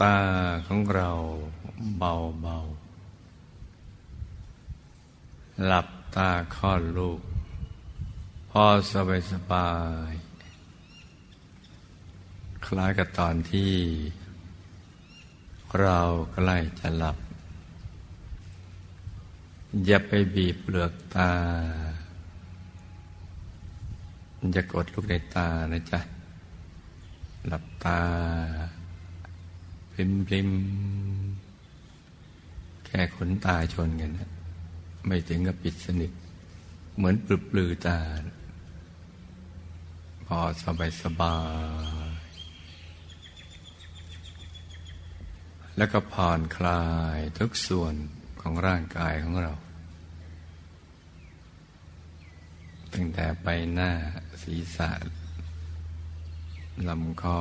ตาของเราเบาเบาหลับตาคลอดลูก พอสบายสบาย คล้ายกับตอนที่ เราใกล้จะหลับ อย่าไปบีบเปลือกตา อย่ากดลูกในตานะจ๊ะ หลับตา ริมริมแค่ขนตาชนกันนะไม่ถึงกับปิดสนิท เหมือนปลือปลือตา พอสบายสบาย แล้วก็ผ่อนคลายทุกส่วนของร่างกายของเรา ตั้งแต่ใบหน้าศีรษะลำคอ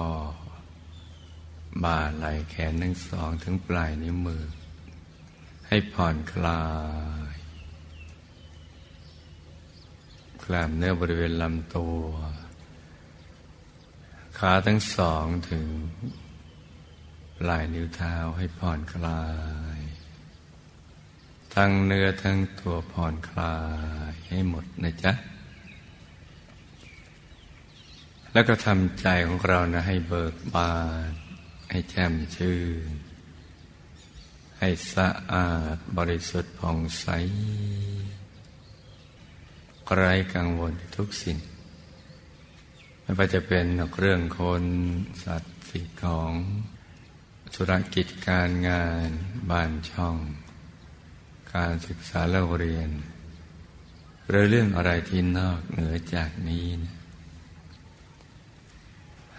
บ่าไหล่แขนทั้งสองถึงปลายนิ้วมือ ให้ผ่อนคลายกล้ามเนื้อบริเวณลำตัว ขาทั้งสองถึงปลายนิ้วเท้าให้ผ่อนคลาย ทั้งเนื้อทั้งตัวผ่อนคลายให้หมดนะจ๊ะแล้วก็ทำใจของเรานะให้เบิกบาน ให้แจ่มชื่น ให้สะอาดบริสุทธิ์ผ่องใสไร้กังวลทุกสิ่ง ไม่ว่าจะเป็นเรื่องคนสัตว์สิ่งของธุรกิจการงานบ้านช่อง การศึกษาเล่าเรียน หรือเรื่องอะไรที่นอกเหนือจากนี้นะ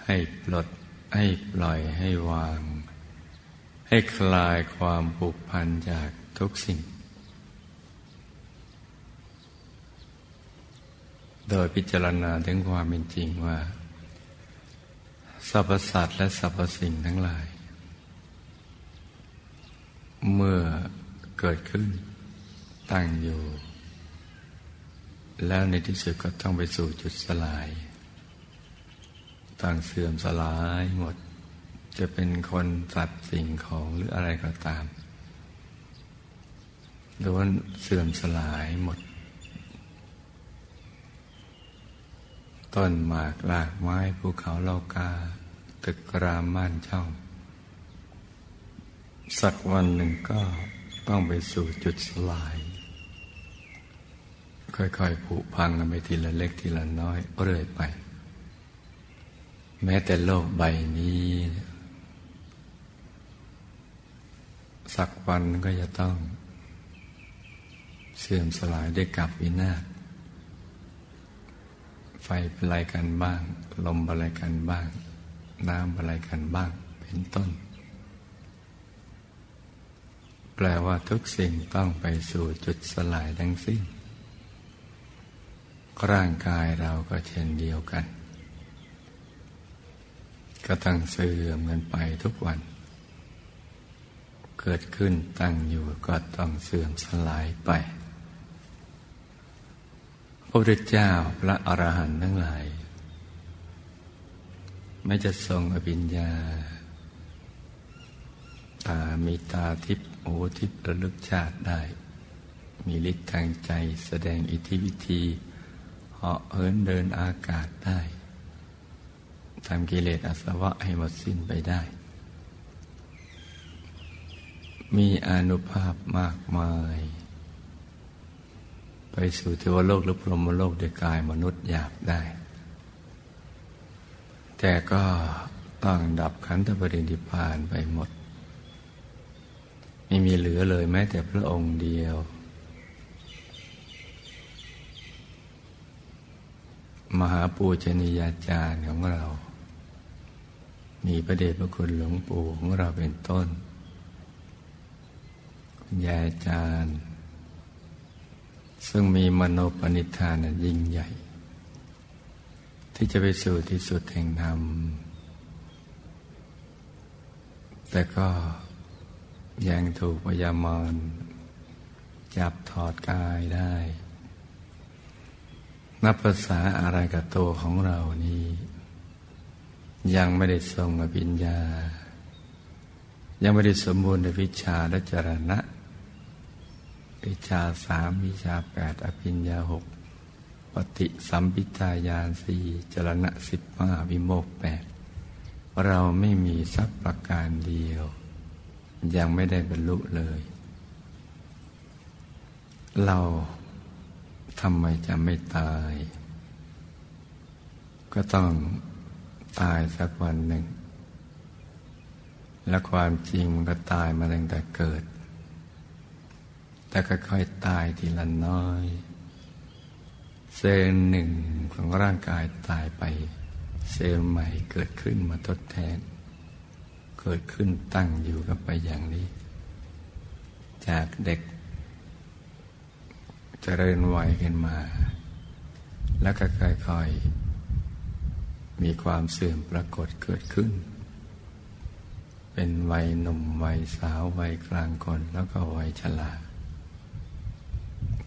ให้ปลด ให้ปล่อยให้วาง ให้คลายความผูกพันจากทุกสิ่ง โดยพิจารณาถึงความเป็นจริงว่าสรรพสัตว์และสรรพสิ่งทั้งหลาย เมื่อเกิดขึ้นตั้งอยู่ แล้วในที่สุดก็ต้องไปสู่จุดสลาย ต่างเสื่อมสลายหมด จะเป็นคนสัตว์สิ่งของหรืออะไรก็ตามล้วนเสื่อมสลายหมด ต้นหมากลากไม้ภูเขาเลากา ตึกรามม่านเช่องสักวันหนึ่งก็ต้องไปสู่จุดสลาย ค่อยๆผุพังกันไปทีละเล็กทีละน้อยเรื่อยไป แม้แต่โลกใบนี้ สักวันก็จะต้อง เสื่อมสลายได้กับวินาศไฟเป็นไรกันบ้าง ลมอะไรกันบ้าง น้ำอะไรกันบ้าง เป็นต้น แปลว่าทุกสิ่งต้องไปสู่จุดสลายทั้งสิ้น ร่างกายเราก็เช่นเดียวกัน ก็ตั้งเสื่อมกันไปทุกวัน เกิดขึ้นตั้งอยู่ก็ต้องเสื่อมสลายไป พระพุทธเจ้าพระอรหันต์ทั้งหลาย ไม่จะทรงอภิญญา ตามีตาทิพย์หูทิพย์ระลึกชาติได้ มีฤทธิ์ทางใจแสดงอิทธิวิธีเหาะเหินเดินอากาศได้ ทำกิเลสอาสวะให้หมดสิ้นไปได้ มีอนุภาพมากมาย ไปสู่เทวโลกหรือพรหมโลกด้วยกายมนุษย์หยาบได้ แต่ก็ต้องดับขันธปรินิพานไปหมด ไม่มีเหลือเลยแม้แต่พระองค์เดียวมหาปูชนียาจารย์ของเรา มีพระเดชพระคุณหลวงปู่ของเราเป็นต้น คุณยายอาจารย์ ซึ่งมีมโนปณิธานยิ่งใหญ่ ที่จะไปสู่ที่สุดแห่งธรรม แต่ก็ยังถูกพยามารจับถอดกายได้ นับภาษาอะไรกับตัวของเรานี้ ยังไม่ได้ทรงอภิญญา ยังไม่ได้สมบูรณ์ในวิชาและจรณะ วิชาสามวิชาแปดอภิญญาหกปฏิสัมพิทายานสี่จรณะสิบห้าวิโมกแปดเราไม่มีสักประการเดียว ยังไม่ได้บรรลุเลย เราทำไมจะไม่ตาย ก็ต้อง ตายสักวันหนึ่ง และความจริงมันก็ตายมาตั้งแต่เกิด แต่ค่อยๆตายทีละน้อย เซลล์หนึ่งของร่างกายตายไป เซลล์ใหม่เกิดขึ้นมาทดแทน เกิดขึ้นตั้งอยู่กับไปอย่างนี้ จากเด็กจเจริญวัยขึ้นมา แล้วก็ค่อยๆ มีความเสื่อมปรากฏเกิดขึ้น เป็นวัยหนุ่มวัยสาววัยกลางคนแล้วก็วัยชรา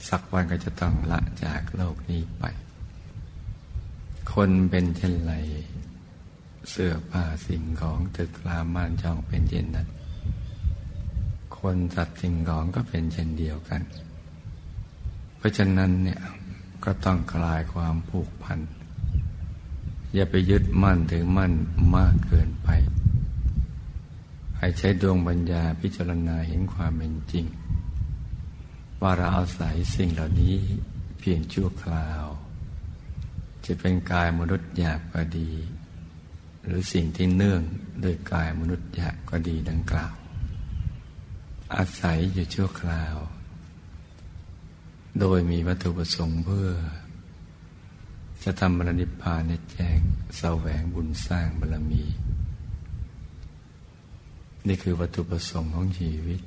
สักวันก็จะต้องละจากโลกนี้ไป คนเป็นเช่นไร เสื้อผ้าสิ่งของตึกรามม่านช่องเป็นเช่นนั้น คนสัตว์สิ่งของก็เป็นเช่นเดียวกัน เพราะฉะนั้นเนี่ยก็ต้องคลายความผูกพัน อย่าไปยึดมั่นถือมั่นมากเกินไป ให้ใช้ดวงปัญญาพิจารณาเห็นความเป็นจริง ว่าเราอาศัยสิ่งเหล่านี้เพียงชั่วคราว จะเป็นกายมนุษย์หยาบก็ดี หรือสิ่งที่เนื่องโดยกายมนุษย์หยาบก็ดีดังกล่าว อาศัยอยู่ชั่วคราว โดยมีวัตถุประสงค์เพื่อ จะทำบรณิพานในแจ้งแสวงบุญสร้างบารมี นี่คือวัตถุประสงค์ของชีวิต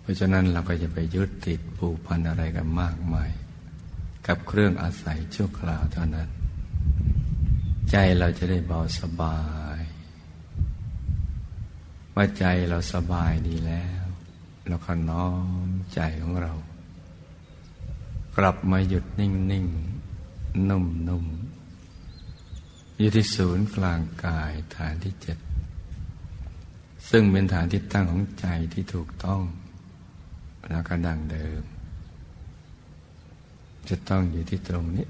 เพราะฉะนั้นเราก็จะไปยึดติดผูกพันอะไรกันมากมาย กับเครื่องอาศัยชั่วคราวเท่านั้น ใจเราจะได้เบาสบาย ว่าใจเราสบายดีแล้ว เราก็น้อมใจของเรา กลับมาหยุดนิ่งนิ่ง นุ่มนุ่มอยู่ที่ศูนย์กลางกายฐานที่เจ็ดซึ่งเป็นฐานที่ตั้งของใจที่ถูกต้องแล้วก็ดังเดิม จะต้องอยู่ที่ตรงนี้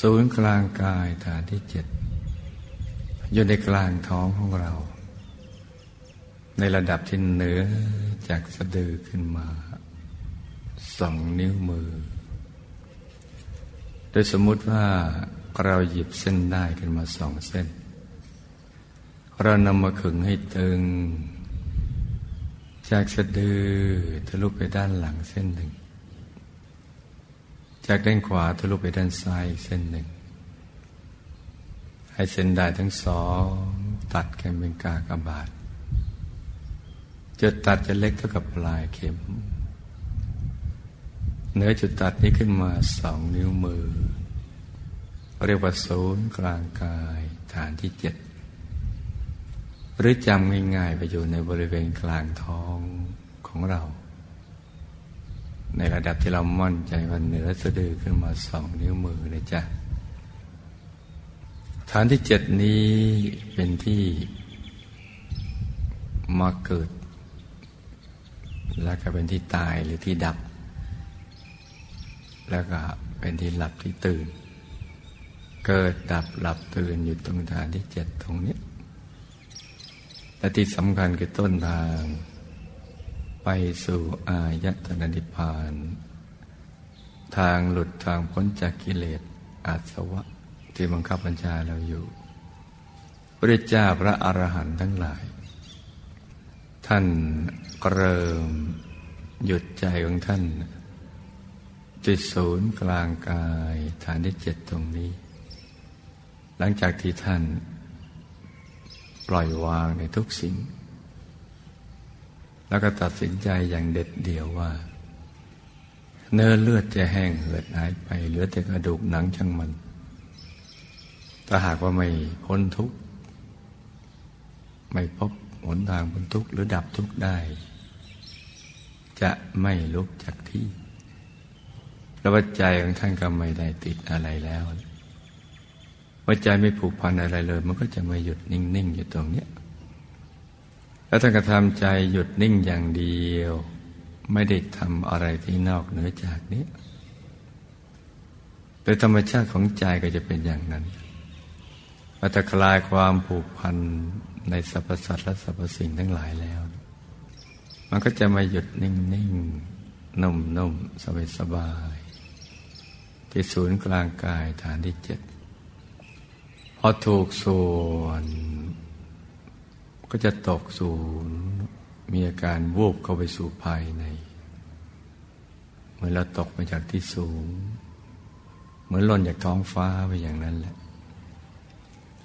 ศูนย์กลางกายฐานที่เจ็ดอยู่ในกลางท้องของเรา ในระดับที่เหนือจากสะดือขึ้นมาสองนิ้วมือ โดยสมมุติว่าเราหยิบเส้นได้ขึ้นมาสองเส้น เรานำมาขึงให้ตึง จากสะดือทะลุไปด้านหลังเส้นหนึ่ง จากด้านขวาทะลุไปด้านซ้ายเส้นหนึ่ง ให้เส้นได้ทั้งสองตัดกันเป็นกากบาทจุดตัดจะเล็กเท่ากับปลายเข็ม เนื้อจุดตัดนี้ขึ้นมาสองนิ้วมือ เรียกว่าศูนย์กลางกายฐานที่เจ็ดหรือจำง่ายๆไปอยู่ในบริเวณกลางท้องของเรา ในระดับที่เรามั่นใจว่าเหนือสะดือขึ้นมาสองนิ้วมือเลยจ้ะฐานที่เจ็ดนี้เป็นที่มาเกิด แล้วก็เป็นที่ตายหรือที่ดับ แล้วก็เป็นที่หลับที่ตื่น เกิดดับหลับตื่นอยู่ตรงฐานที่เจ็ดตรงนี้ และที่สำคัญคือต้นทาง ไปสู่อายตนะนิพพาน ทางหลุดทางพ้นจากกิเลสอาสวะ ที่บังคับบัญชาเราอยู่ พระเจ้าพระอรหันต์ทั้งหลาย ท่านเริ่มหยุดใจของท่าน จุดศูนย์กลางกายฐานที่เจ็ดตรงนี้ หลังจากที่ท่าน ปล่อยวางในทุกสิ่ง แล้วก็ตัดสินใจอย่างเด็ดเดี่ยวว่า เนื้อเลือดจะแห้งเหือดหายไป เหลือแต่กระดูกหนังช่างมันถ้าหากว่าไม่พ้นทุกข์ ไม่พบหนทางพ้นทุกข์หรือดับทุกข์ได้ จะไม่ลุกจากที่ แล้วว่าใจของท่านก็ไม่ได้ติดอะไรแล้วว่าใจไม่ผูกพันอะไรเลย มันก็จะมาหยุดนิ่งๆอยู่ตรงเนี้ยแล้วท่านก็ทำใจหยุดนิ่งอย่างเดียว ไม่ได้ทำอะไรที่นอกเหนือจากนี้โดยธรรมชาติของใจก็จะเป็นอย่างนั้นเราจะคลายความผูกพันในสรรพสัตว์และสรรพสิ่งทั้งหลายแล้ว มันก็จะมาหยุดนิ่งๆนุ่มๆสบาย ที่ศูนย์กลางกายฐานที่เจ็ดพอถูกส่วน ก็จะตกศูนย์มีอาการวูบเข้าไปสู่ภายใน เหมือนเราตกมาจากที่สูง เหมือนล่นจากท้องฟ้าไปอย่างนั้นแหละ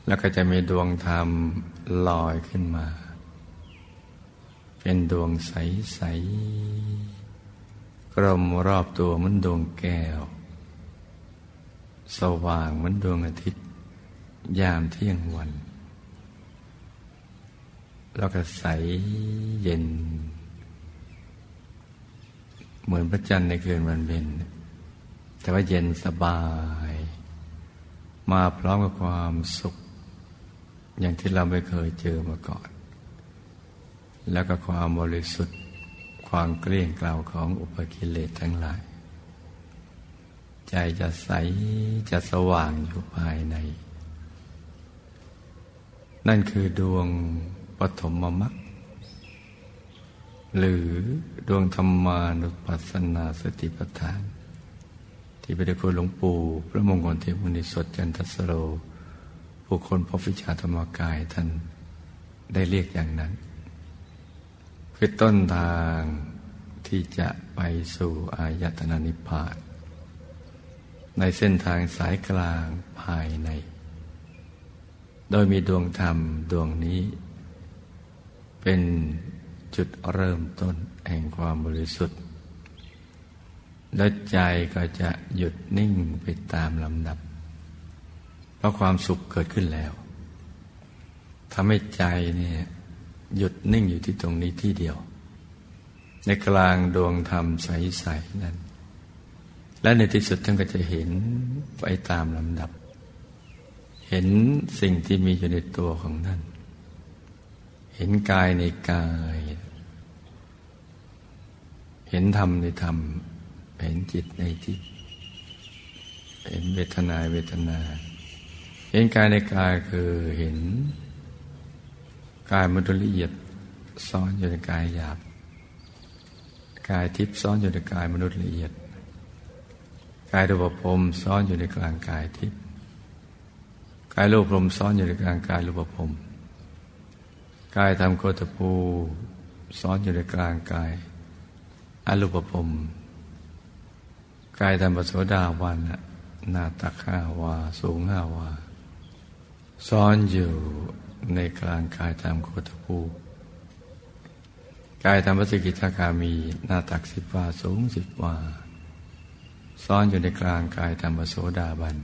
แล้วก็จะมีดวงธรรมลอยขึ้นมา เป็นดวงใส ๆ กลมรอบตัวเหมือนดวงแก้ว สว่างเหมือนดวงอาทิตย์ ยามเที่ยงวัน แล้วก็ใสเย็น เหมือนพระจันทร์ในคืนวันเพ็ญแต่ว่าเย็นสบาย มาพร้อมกับความสุข อย่างที่เราไม่เคยเจอมาก่อน แล้วก็ความบริสุทธิ์ ความเกลี้ยงกล่าของอุปกิเลสทั้งหลาย ใจจะใสจะสว่างอยู่ภายใน นั่นคือดวงปฐมมรรคหรือดวงธรรมานุปัสสนาสติปัฏฐาน ที่พระเดชคุณหลวงปู่พระมงคลเทพมุนิสดจันทสโรผู้คนพบวิชาธรรมกายท่านได้เรียกอย่างนั้น คือต้นทางที่จะไปสู่อายตนะนิพพาน ในเส้นทางสายกลางภายใน โดยมีดวงธรรมดวงนี้ เป็นจุดเริ่มต้นแห่งความบริสุทธิ์ และใจก็จะหยุดนิ่งไปตามลำดับ เพราะความสุขเกิดขึ้นแล้วทำให้ใจเนี่ยหยุดนิ่งอยู่ที่ตรงนี้ที่เดียว ในกลางดวงธรรมใส ๆ นั้น และในที่สุดท่านก็จะเห็นไปตามลำดับ เห็นสิ่งที่มีอยู่ในตัวของท่าน เห็นกายในกาย เห็นธรรมในธรรม เห็นจิตในจิต เห็นเวทนาเวทนา เห็นกายในกายคือเห็น กายมนุษยละเอียดซ้อนอยู่ในกายหยาบ กายทิพย์ซ้อนอยู่ในกายมนุษย์ละเอียด กายรูปภพซ้อนอยู่ในกลางกายทิพย์กายรูปพรมซ้อนอยู่ในกลางกายรูปภพกายธรรมโคตภูซ้อนอยู่ในกลางกายอรูปภพกายธรรมปโสดาวันหน้าตักห้าวา สูงห้าวา ซ้อนอยู่ในกลางกายธรรมโคตภูกายธรรมปสิกิทาคามี หน้าตักสิบวา สูงสิบวา ซ้อนอยู่ในกลางกายธรรมโสดาบัน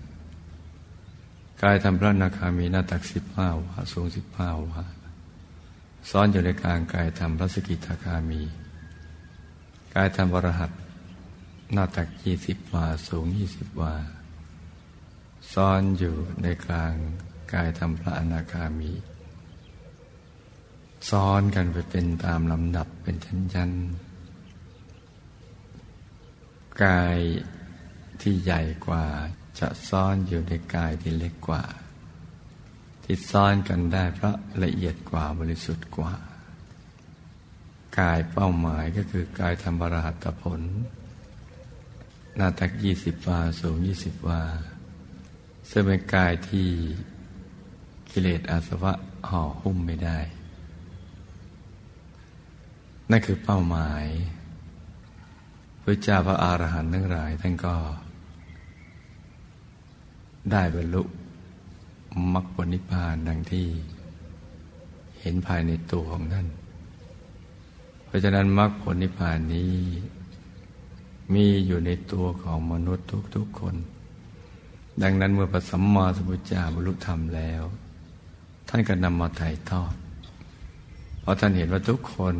กายธรรมพระนาคามีหน้าตักสิบห้าวาสูงสิบห้าวาซ้อนอยู่ในกลางกายธรรมพระสกิทาคามี กายธรรมวรหัตหน้าตักยี่สิบวาสูงยี่สิบวาซ้อนอยู่ในกลางกายธรรมพระอนาคามี ซ้อนกันไปเป็นตามลำดับเป็นชั้นๆกาย ที่ใหญ่กว่าจะซ่อนอยู่ในกายที่เล็กกว่า ที่ซ่อนกันได้เพราะละเอียดกว่าบริสุทธิ์กว่า กายเป้าหมายก็คือกายธรรมรหัตผล หน้าตักยี่สิบวาสูงยี่สิบวาซึ่งเป็นกายที่กิเลสอาสวะห่อหุ้มไม่ได้ นั่นคือเป้าหมายพระเจ้าพระอรหันต์ทั้งหลายท่านก็ ได้บรรลุมรรคผลนิพพานดังที่ เห็นภายในตัวของท่าน เพราะฉะนั้นมรรคผลนิพพานนี้ มีอยู่ในตัวของมนุษย์ทุกๆคน ดังนั้นเมื่อพระสัมมาสัมพุทธเจ้าบรรลุธรรมแล้ว ท่านก็นำมาถ่ายทอด เพราะท่านเห็นว่าทุกคน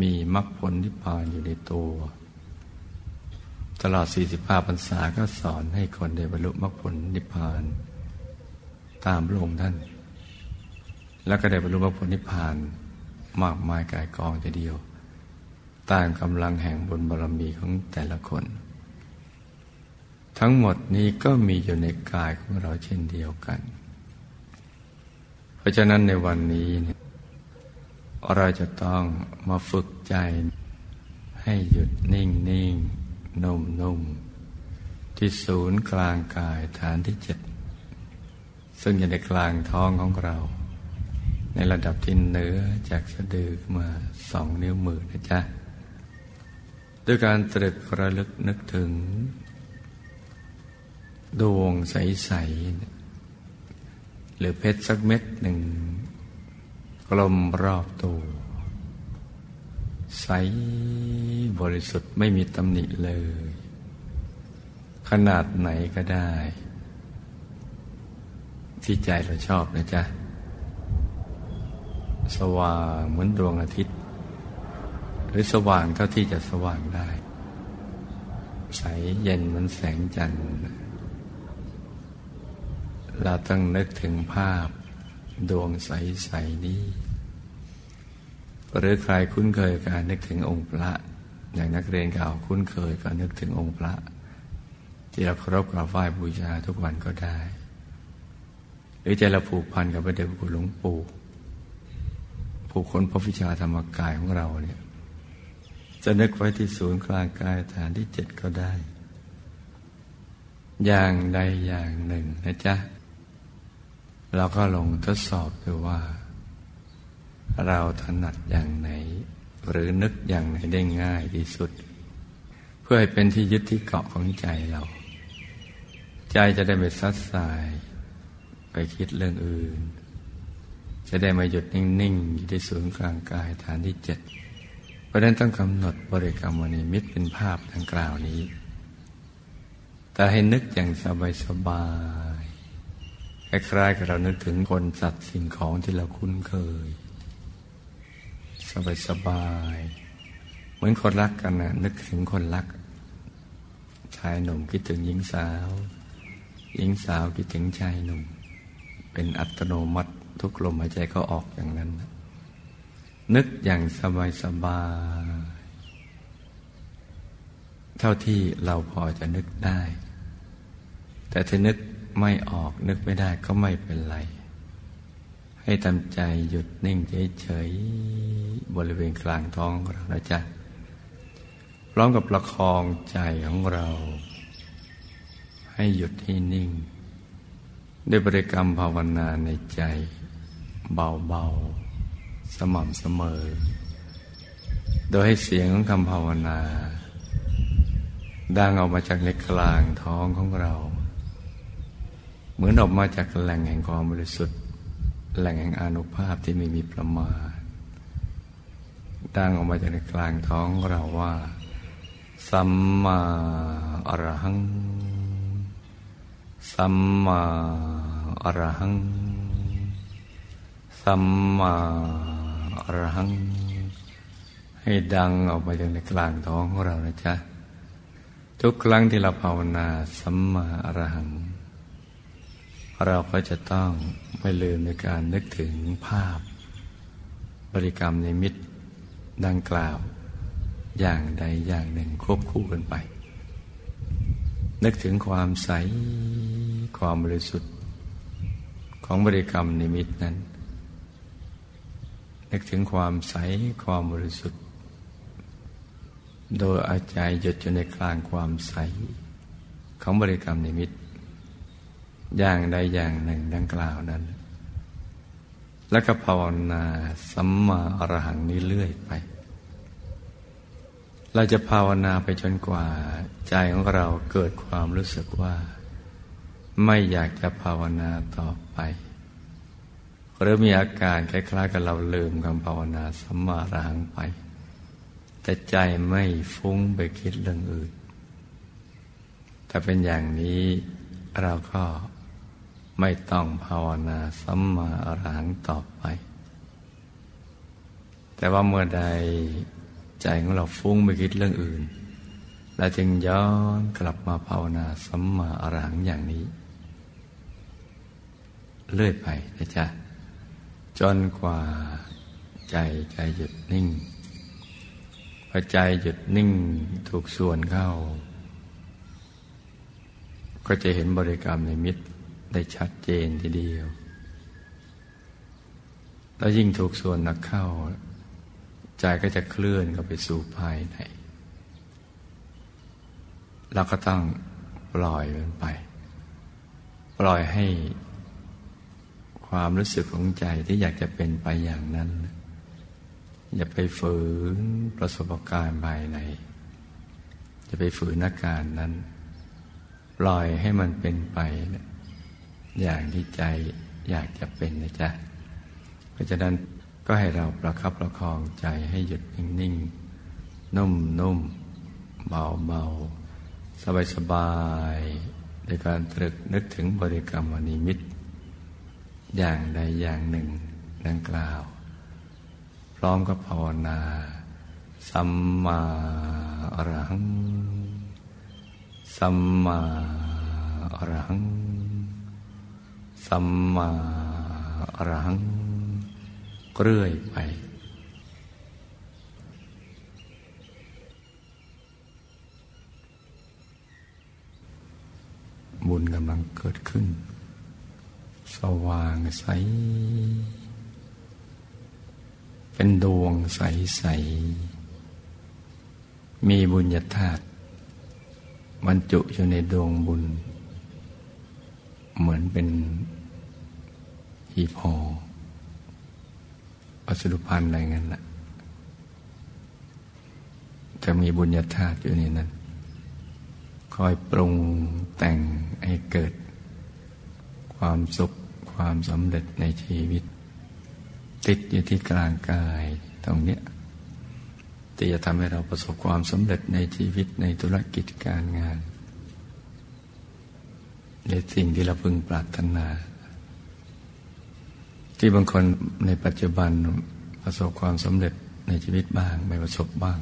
มีมรรคผลนิพพานอยู่ในตัว ตลอด 45 พรรษาก็สอนให้คนได้บรรลุมรรคผลนิพพาน ตามพระองค์ท่าน แล้วก็ได้บรรลุมรรคผลนิพพานมากมายกายกองทีเดียว ตามกำลังแห่งบุญบารมีของแต่ละคน ทั้งหมดนี้ก็มีอยู่ในกายของเราเช่นเดียวกัน เพราะฉะนั้นในวันนี้เราจะต้องมาฝึกใจให้หยุดนิ่งนิ่ง นุ่มนุ่มที่ศูนย์กลางกายฐานที่เจ็ดซึ่งอยู่ในกลางท้องของเรา ในระดับที่เหนือจากสะดือมาสองนิ้วมือนะจ๊ะ ด้วยการตรึกระลึกนึกถึง ดวงใส ๆ หรือเพชรสักเม็ดหนึ่ง กลมรอบตัว ใสบริสุทธิ์ไม่มีตำหนิเลย ขนาดไหนก็ได้ ที่ใจเราชอบนะจ๊ะ สว่างเหมือนดวงอาทิตย์ หรือสว่างเท่าที่จะสว่างได้ ใสเย็นเหมือนแสงจันทร์เราต้องนึกถึงภาพดวงใส ๆ นี้ หรือใครคุ้นเคยการนึกถึงองค์พระ อย่างนักเรียนเก่าคุ้นเคยก็นึกถึงองค์พระ ที่เราเคารพกราบไหว้บูชาทุกวันก็ได้ หรือใจเราผูกพันกับพระเดชพระคุณหลวงปู่ผูกคนพระวิชาธรรมกายของเราเนี่ยจะนึกไว้ที่ศูนย์กลางกายฐานที่เจ็ดก็ได้ อย่างใดอย่างหนึ่งนะจ๊ะเราก็ลองทดสอบดูว่า เราถนัดอย่างไหน หรือนึกอย่างไหนได้ง่ายที่สุด เพื่อให้เป็นที่ยึดที่เกาะของใจเรา ใจจะได้ไม่ซัดสาย ไปคิดเรื่องอื่น จะได้มาหยุดนิ่งๆอยู่ที่ศูนย์กลางกายฐานที่เจ็ดเพราะนั้นต้องกำหนดบริกรรมวนิมิตเป็นภาพดังกล่าวนี้ แต่ให้นึกอย่างสบายคล้ายๆกับเรานึกถึงคนสัตว์สิ่งของที่เราคุ้นเคย สบายสบาย เหมือนคนรักกันนะนึกถึงคนรัก ชายหนุ่มคิดถึงหญิงสาว หญิงสาวคิดถึงชายหนุ่ม เป็นอัตโนมัติทุกลมหายใจก็ออกอย่างนั้น นึกอย่างสบายสบาย เท่าที่เราพอจะนึกได้ แต่ถ้านึกไม่ออกนึกไม่ได้ก็ไม่เป็นไร ให้ทำใจหยุดนิ่งเฉยๆบริเวณกลางท้องของเรานะจ๊ะพร้อมกับประคองใจของเรา ให้หยุดให้นิ่ง ด้วยบริกรรมภาวนาในใจเบาๆ สม่ำเสมอ โดยให้เสียงของคำภาวนา ดังออกมาจากในกลางท้องของเรา เหมือนออกมาจากแหล่งแห่งความบริสุทธิ์ แหล่งแห่งอนุภาพที่ไม่มีประมาณดังออกมาจากในกลางท้องเราว่า สัมมาอรหัง สัมมาอรหัง สัมมาอรหัง ให้ดังออกมาจากในกลางท้องของเรานะจ๊ะ ทุกครั้งที่เราภาวนาสัมมาอรหัง เราก็จะต้องไม่ลืมในการนึกถึงภาพ บริกรรมในมิตรดังกล่าว อย่างใดอย่างหนึ่งควบคู่กันไป นึกถึงความใสความบริสุทธิ์ ของบริกรรมนิมิตนั้น นึกถึงความใสความบริสุทธิ์ โดยอาใจหยุดอยู่ในกลางความใสของบริกรรมนิมิต อย่างใดอย่างหนึ่งดังกล่าวนั้น แล้วก็ภาวนาสัมมาอรหังนี้เรื่อยไป เราจะภาวนาไปจนกว่า ใจของเราเกิดความรู้สึกว่า ไม่อยากจะภาวนาต่อไป หรือมีอาการคล้ายๆกับเราลืมคำภาวนาสัมมาอรหังไป แต่ใจไม่ฟุ้งไปคิดเรื่องอื่นถ้าเป็นอย่างนี้เราก็ ไม่ต้องภาวนาสัมมาอรหังต่อไป แต่ว่าเมื่อใดใจของเราฟุ้งไปคิดเรื่องอื่นและจึงย้อนกลับมาภาวนาสัมมาอรหังอย่างนี้ เลื่อยไปนะจ๊ะจนกว่าใจใจหยุดนิ่งพอใจหยุดนิ่งถูกส่วนเข้า ก็จะเห็นบริกรรมในมิตร ได้ชัดเจนทีเดียว แล้วยิ่งถูกส่วนนักเข้า ใจก็จะเคลื่อนเข้าไปสู่ภายในเราก็ต้องปล่อยมันไป ปล่อยให้ความรู้สึกของใจที่อยากจะเป็นไปอย่างนั้น อย่าไปฝืนประสบการณ์ภายในจะไปฝืนอาการนั้น ปล่อยให้มันเป็นไป อย่างที่ใจอยากจะเป็นนะจ๊ะ เพราะฉะนั้นก็ให้เราประคับประคองใจให้หยุดนิ่งๆ นุ่มๆ เบาๆ สบายๆ ในการตรึกนึกถึงบริกรรมวนิมิต อย่างใดอย่างหนึ่งดังกล่าว พร้อมกับภาวนา สัมมาอรหัง สัมมาอรหัง สัมมาอรหังเรื่อยไปบุญกำลังเกิดขึ้น สว่างใส เป็นดวงใสใส มีบุญญาธาตุบรรจุอยู่ในดวงบุญ เหมือนเป็น หีพอวัสดุพันธ์อะไรเงี้ยแหละจะมีบุญญาธาตุอยู่ในนั้น คอยปรุงแต่งให้เกิด ความสุขความสำเร็จในชีวิต ติดอยู่ที่กลางกายตรงเนี้ยที่จะทำให้เราประสบความสำเร็จในชีวิตในธุรกิจการงาน ในสิ่งที่เราพึงปรารถนา ที่บางคนในปัจจุบันประสบความสำเร็จในชีวิตบ้าง ไม่ประสบบ้าง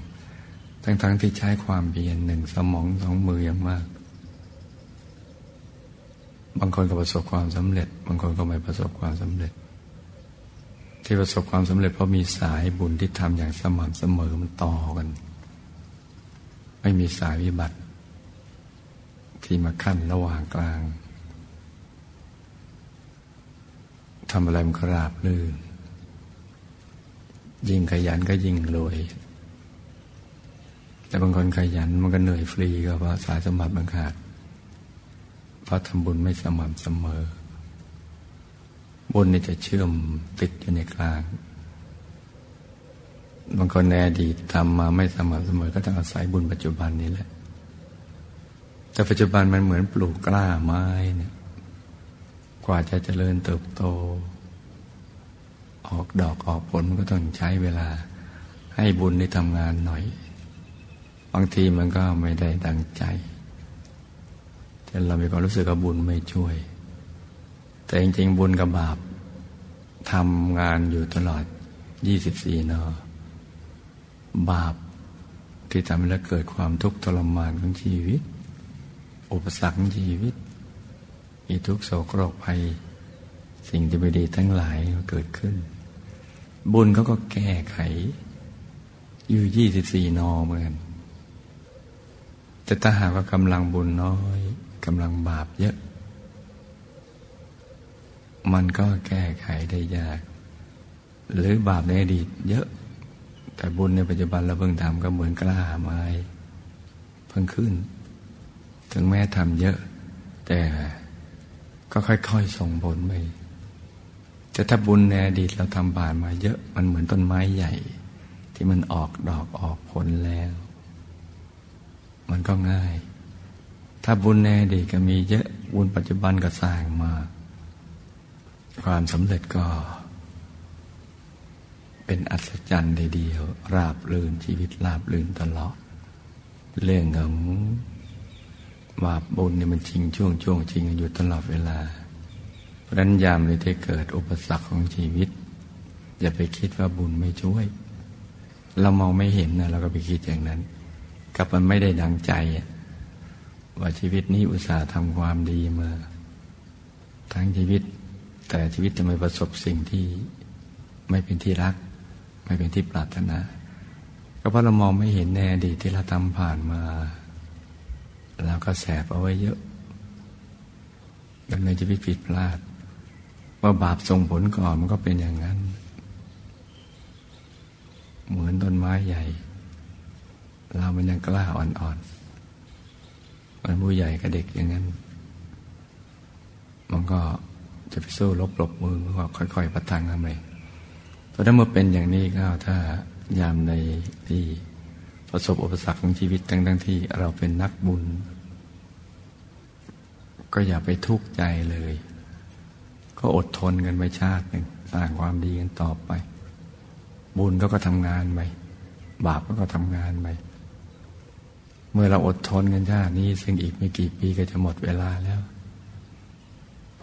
ทั้งๆทที่ใช้ความเพียรหนึ่งสมองสองมืออย่างมาก บางคนก็ประสบความสำเร็จ บางคนก็ไม่ประสบความสำเร็จ ที่ประสบความสำเร็จเพราะมีสายบุญที่ทำอย่างสม่ำเสมอมันต่อกัน ไม่มีสายวิบัติ ที่มาขั้นระหว่างกลาง ทำอะไรมันก็ราบลื่น ยิ่งขยันก็ยิ่งรวย แต่บางคนขยันมันก็เหนื่อยฟรีก็เพราะสายสมบัติบางขาดเพราะทำบุญไม่สม่ำเสมอ บุญนี่จะเชื่อมติดอยู่ในกลาง บางคนในอดีตทำมาไม่สม่ำเสมอ ก็ต้องอาศัยบุญปัจจุบันนี้แหละ แต่ปัจจุบันมันเหมือนปลูกกล้าไม้เนี่ย กว่าจะเจริญเติบโต ออกดอกออกผลก็ต้องใช้เวลา ให้บุญได้ทำงานหน่อย บางทีมันก็ไม่ได้ดังใจแต่เรามีความรู้สึกว่าบุญไม่ช่วย แต่จริงๆบุญกับบาปทำงานอยู่ตลอด 24 นอ บาปที่ทำให้เราเกิดความทุกข์ทรมานของชีวิต อุปสรรคของชีวิต มีทุกโศกโรคภัย สิ่งที่ไม่ดีทั้งหลายเกิดขึ้น บุญเขาก็แก้ไข อยู่ยี่สิบสี่นอเหมือนกันแต่ถ้าหากว่ากำลังบุญน้อยกำลังบาปเยอะ มันก็แก้ไขได้ยาก หรือบาปในอดีตเยอะ แต่บุญในปัจจุบันเราเพิ่งทำก็เหมือนกล้าไม้เพิ่งขึ้น ถึงแม้ทำเยอะ แต่ ก็ค่อย ๆ ส่งผลไปแต่ถ้าบุญในอดีตเราทำบานมาเยอะมันเหมือนต้นไม้ใหญ่ ที่มันออกดอกออกผลแล้ว มันก็ง่าย ถ้าบุญในอดีตก็มีเยอะบุญปัจจุบันก็สร้างมา ความสำเร็จก็ เป็นอัศจรรย์เดียว ราบลื่นชีวิตราบลื่นตลอด เรื่องของ บาปบุญเนี่ยมันชิงช่วงช่วงชิงอยู่ตลอดเวลาเพราะนั้นยามเลยที่เกิดอุปสรรคของชีวิต อย่าไปคิดว่าบุญไม่ช่วย เรามองไม่เห็นนะเราก็ไปคิดอย่างนั้นกับมันไม่ได้ดังใจ ว่าชีวิตนี้อุตส่าห์ทำความดีมา ทั้งชีวิต แต่ชีวิตจะไม่ประสบสิ่งที่ไม่เป็นที่รัก ไม่เป็นที่ปรารถนา ก็เพราะเรามองไม่เห็นในอดีตที่เราทำผ่านมา ก็แสบเอาไว้เยอะดำเนินชีวิตผิดพลาด ว่าบาปส่งผลก่อนมันก็เป็นอย่างนั้น เหมือนต้นไม้ใหญ่ เรามันยังกล้าอ่อนๆมันผู้ใหญ่กับเด็กอย่างนั้น มันก็จะไปสู้ลบหลบมือมันก็ค่อยๆพัฒนาไปเพราะถ้าเมื่อเป็นอย่างนี้ก็ถ้ายามในที่ประสบอุปสรรคของชีวิตทั้งๆที่เราเป็นนักบุญ ก็อย่าไปทุกข์ใจเลย ก็อดทนกันไปชาติหนึ่งสร้างความดีกันต่อไป บุญก็ก็ทำงานไปบาปก็ก็ทำงานไปเมื่อเราอดทนกันชาตินี้ ซึ่งอีกไม่กี่ปีก็จะหมดเวลาแล้ว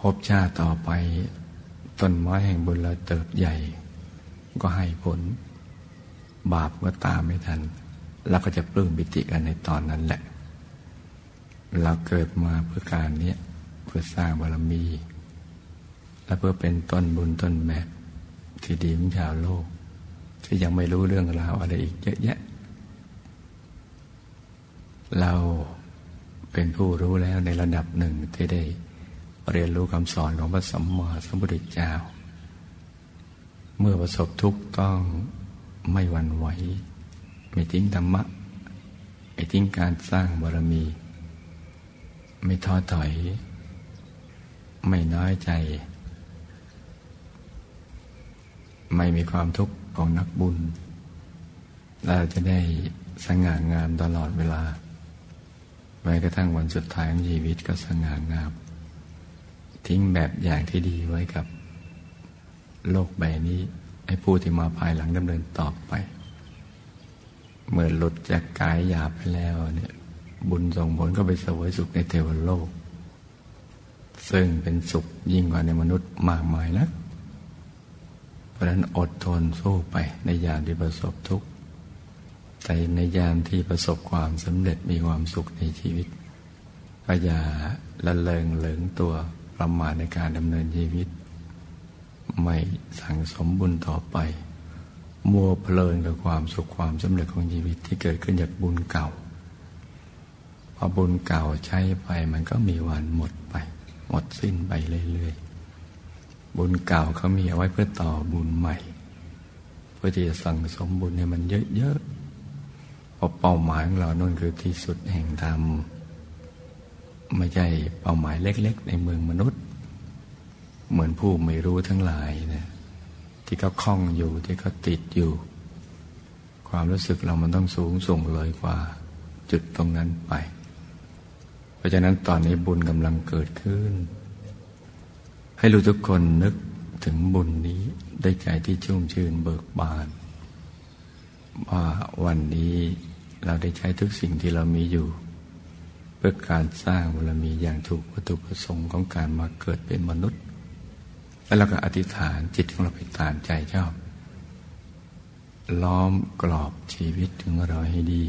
พบชาติต่อไปต้นไม้แห่งบุญเราเติบใหญ่ ก็ให้ผล บาปก็ตามไม่ทันเราก็จะปลื้มปิติกันในตอนนั้นแหละ เราเกิดมาเพื่อการนี้เพื่อสร้างบารมี และเพื่อเป็นต้นบุญต้นแบบที่ดีของชาวโลก ที่ยังไม่รู้เรื่องราวอะไรอีกเยอะแยะ เราเป็นผู้รู้แล้วในระดับหนึ่งที่ได้เรียนรู้คำสอนของพระสัมมาสัมพุทธเจ้า เมื่อประสบทุกข์ต้องไม่หวั่นไหว ไม่ทิ้งธรรมะ ไม่ทิ้งการสร้างบารมี ไม่ท้อถอย ไม่น้อยใจ ไม่มีความทุกข์ของนักบุญ เราจะได้สง่างามตลอดเวลาแม้กระทั่งวันสุดท้ายของชีวิตก็สง่างาม ทิ้งแบบอย่างที่ดีไว้กับโลกใบนี้ ให้ผู้ที่มาภายหลังดำเนินต่อไป เมื่อหลุดจากกายหยาบไปแล้วเนี่ย บุญส่งผลก็ไปสวยสุขในเทวโลก ซึ่งเป็นสุขยิ่งกว่าในมนุษย์มากมายนักเพราะนั้นอดทนสู้ไปในยามที่ประสบทุกข์แต่ในยามที่ประสบความสำเร็จมีความสุขในชีวิตก็อย่าละเลงเหลิงตัวประมาทในการดำเนินชีวิต ไม่สั่งสมบุญต่อไปมัวเพลินกับความสุขความสำเร็จของชีวิตที่เกิดขึ้นจากบุญเก่า พอบุญเก่าใช้ไปมันก็มีวันหมดไป หมดสิ้นไปเรื่อยๆ บุญเก่าเขามีเอาไว้เพื่อต่อบุญใหม่ เพื่อที่จะสั่งสมบุญให้มันเยอะๆเพราะเป้าหมายของเรานั่นคือที่สุดแห่งธรรมไม่ใช่เป้าหมายเล็ก ๆ ในเมืองมนุษย์ เหมือนผู้ไม่รู้ทั้งหลายนะที่เขาคล้องอยู่ที่เขาติดอยู่ ความรู้สึกเรามันต้องสูงส่งเลยกว่า จุดตรงนั้นไป ราะฉะนั้นตอนนี้บุญกำลังเกิดขึ้น ให้รู้ทุกคนนึกถึงบุญนี้ได้ใจที่ชุ่มชื่นเบิกบาน ว่าวันนี้เราได้ใช้ทุกสิ่งที่เรามีอยู่ เพื่อการสร้างบารมีอย่างถูกวัตถุประสงค์ของการมาเกิดเป็นมนุษย์ แล้วเราก็อธิษฐานจิตของเราไปตามใจชอบ ล้อมกรอบชีวิตถึงเราให้ดี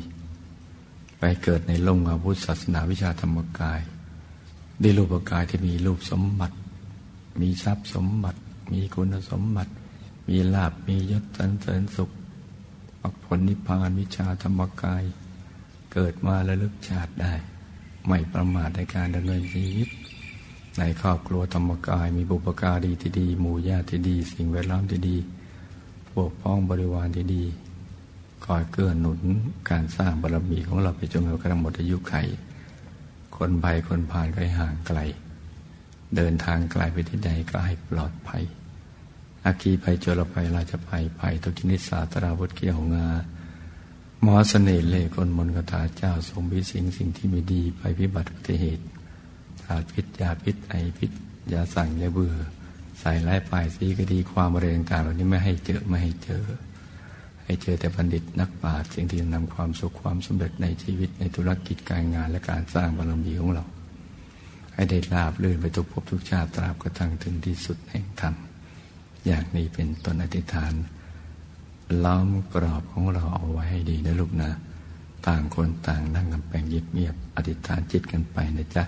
ไปเกิดในโลกอาวุธศาสนาวิชาธรรมกาย ได้รูปกายที่มีรูปสมบัติ มีทรัพย์สมบัติ มีคุณสมบัติ มีลาบมียศสันเสริญสุขปักผลนิพพานวิชาธรรมกาย เกิดมาแล้วลึกชาติได้ ไม่ประมาทในการดำเนินชีวิต ในครอบครัวธรรมกาย มีบุปการีที่ดี หมู่ญาติที่ดี สิ่งแวดล้อมที่ดีพวกพ้องบริวารที่ดี คอยเกื้อหนุนการสร้างบารมีของเราไปจนกระทั่งหมดอายุไข คนไปคนผ่านก็ห่างไกล เดินทางไกลไปที่ใดก็ให้ปลอดภัย อาคีภัยโจรภัยราชภัยภัยทุกินิสาตราวุฒเกี่ยวงาหมอเสน่ห์เล่กลมนกถาเจ้าสมพิสิงสิ่งที่ไม่ดีไปพิบัติอุบัติเหตุธาตุพิษยาพิษไอพิษยาสั่งยาเบื่อใส่ไร้ปลายสีก็ดีความเรงต่างเหล่านี้ไม่ให้เจอไม่ให้เจอ ให้เจอแต่บัณฑิตนักปราชญ์สิ่งที่นำความสุขความสำเร็จในชีวิตในธุรกิจการงานและการสร้างบารมีของเรา ให้ได้ลาบลื่นไปทุกภพทุกชาติตราบกระทั่งถึงที่สุดแห่งธรรมอย่างนี้เป็นตนอธิษฐาน ล้อมกรอบของเราเอาไว้ให้ดีนะลูกนะ ต่างคนต่างนั่งกำแพงเงียบๆอธิษฐานจิตกันไปนะจ๊ะ